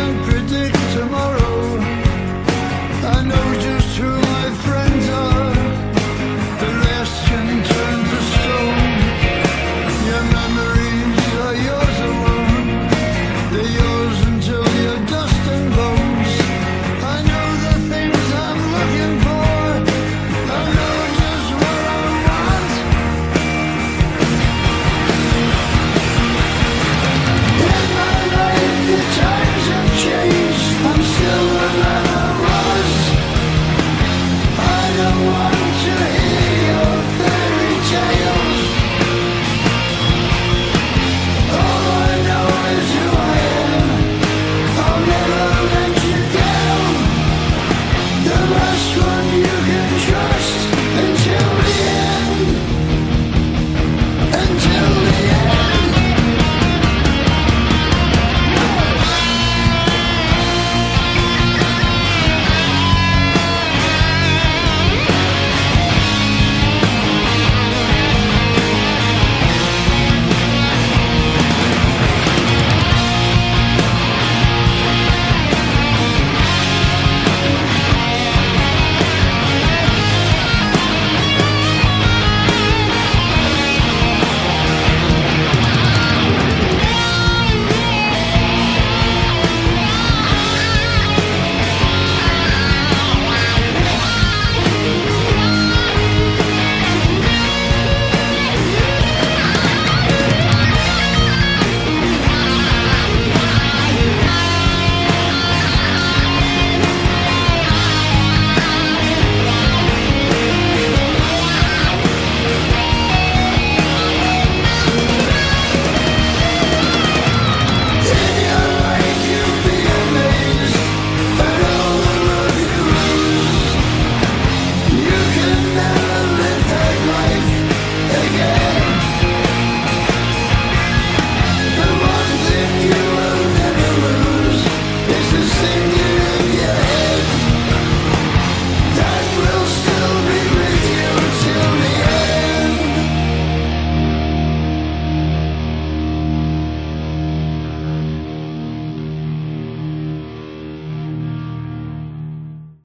and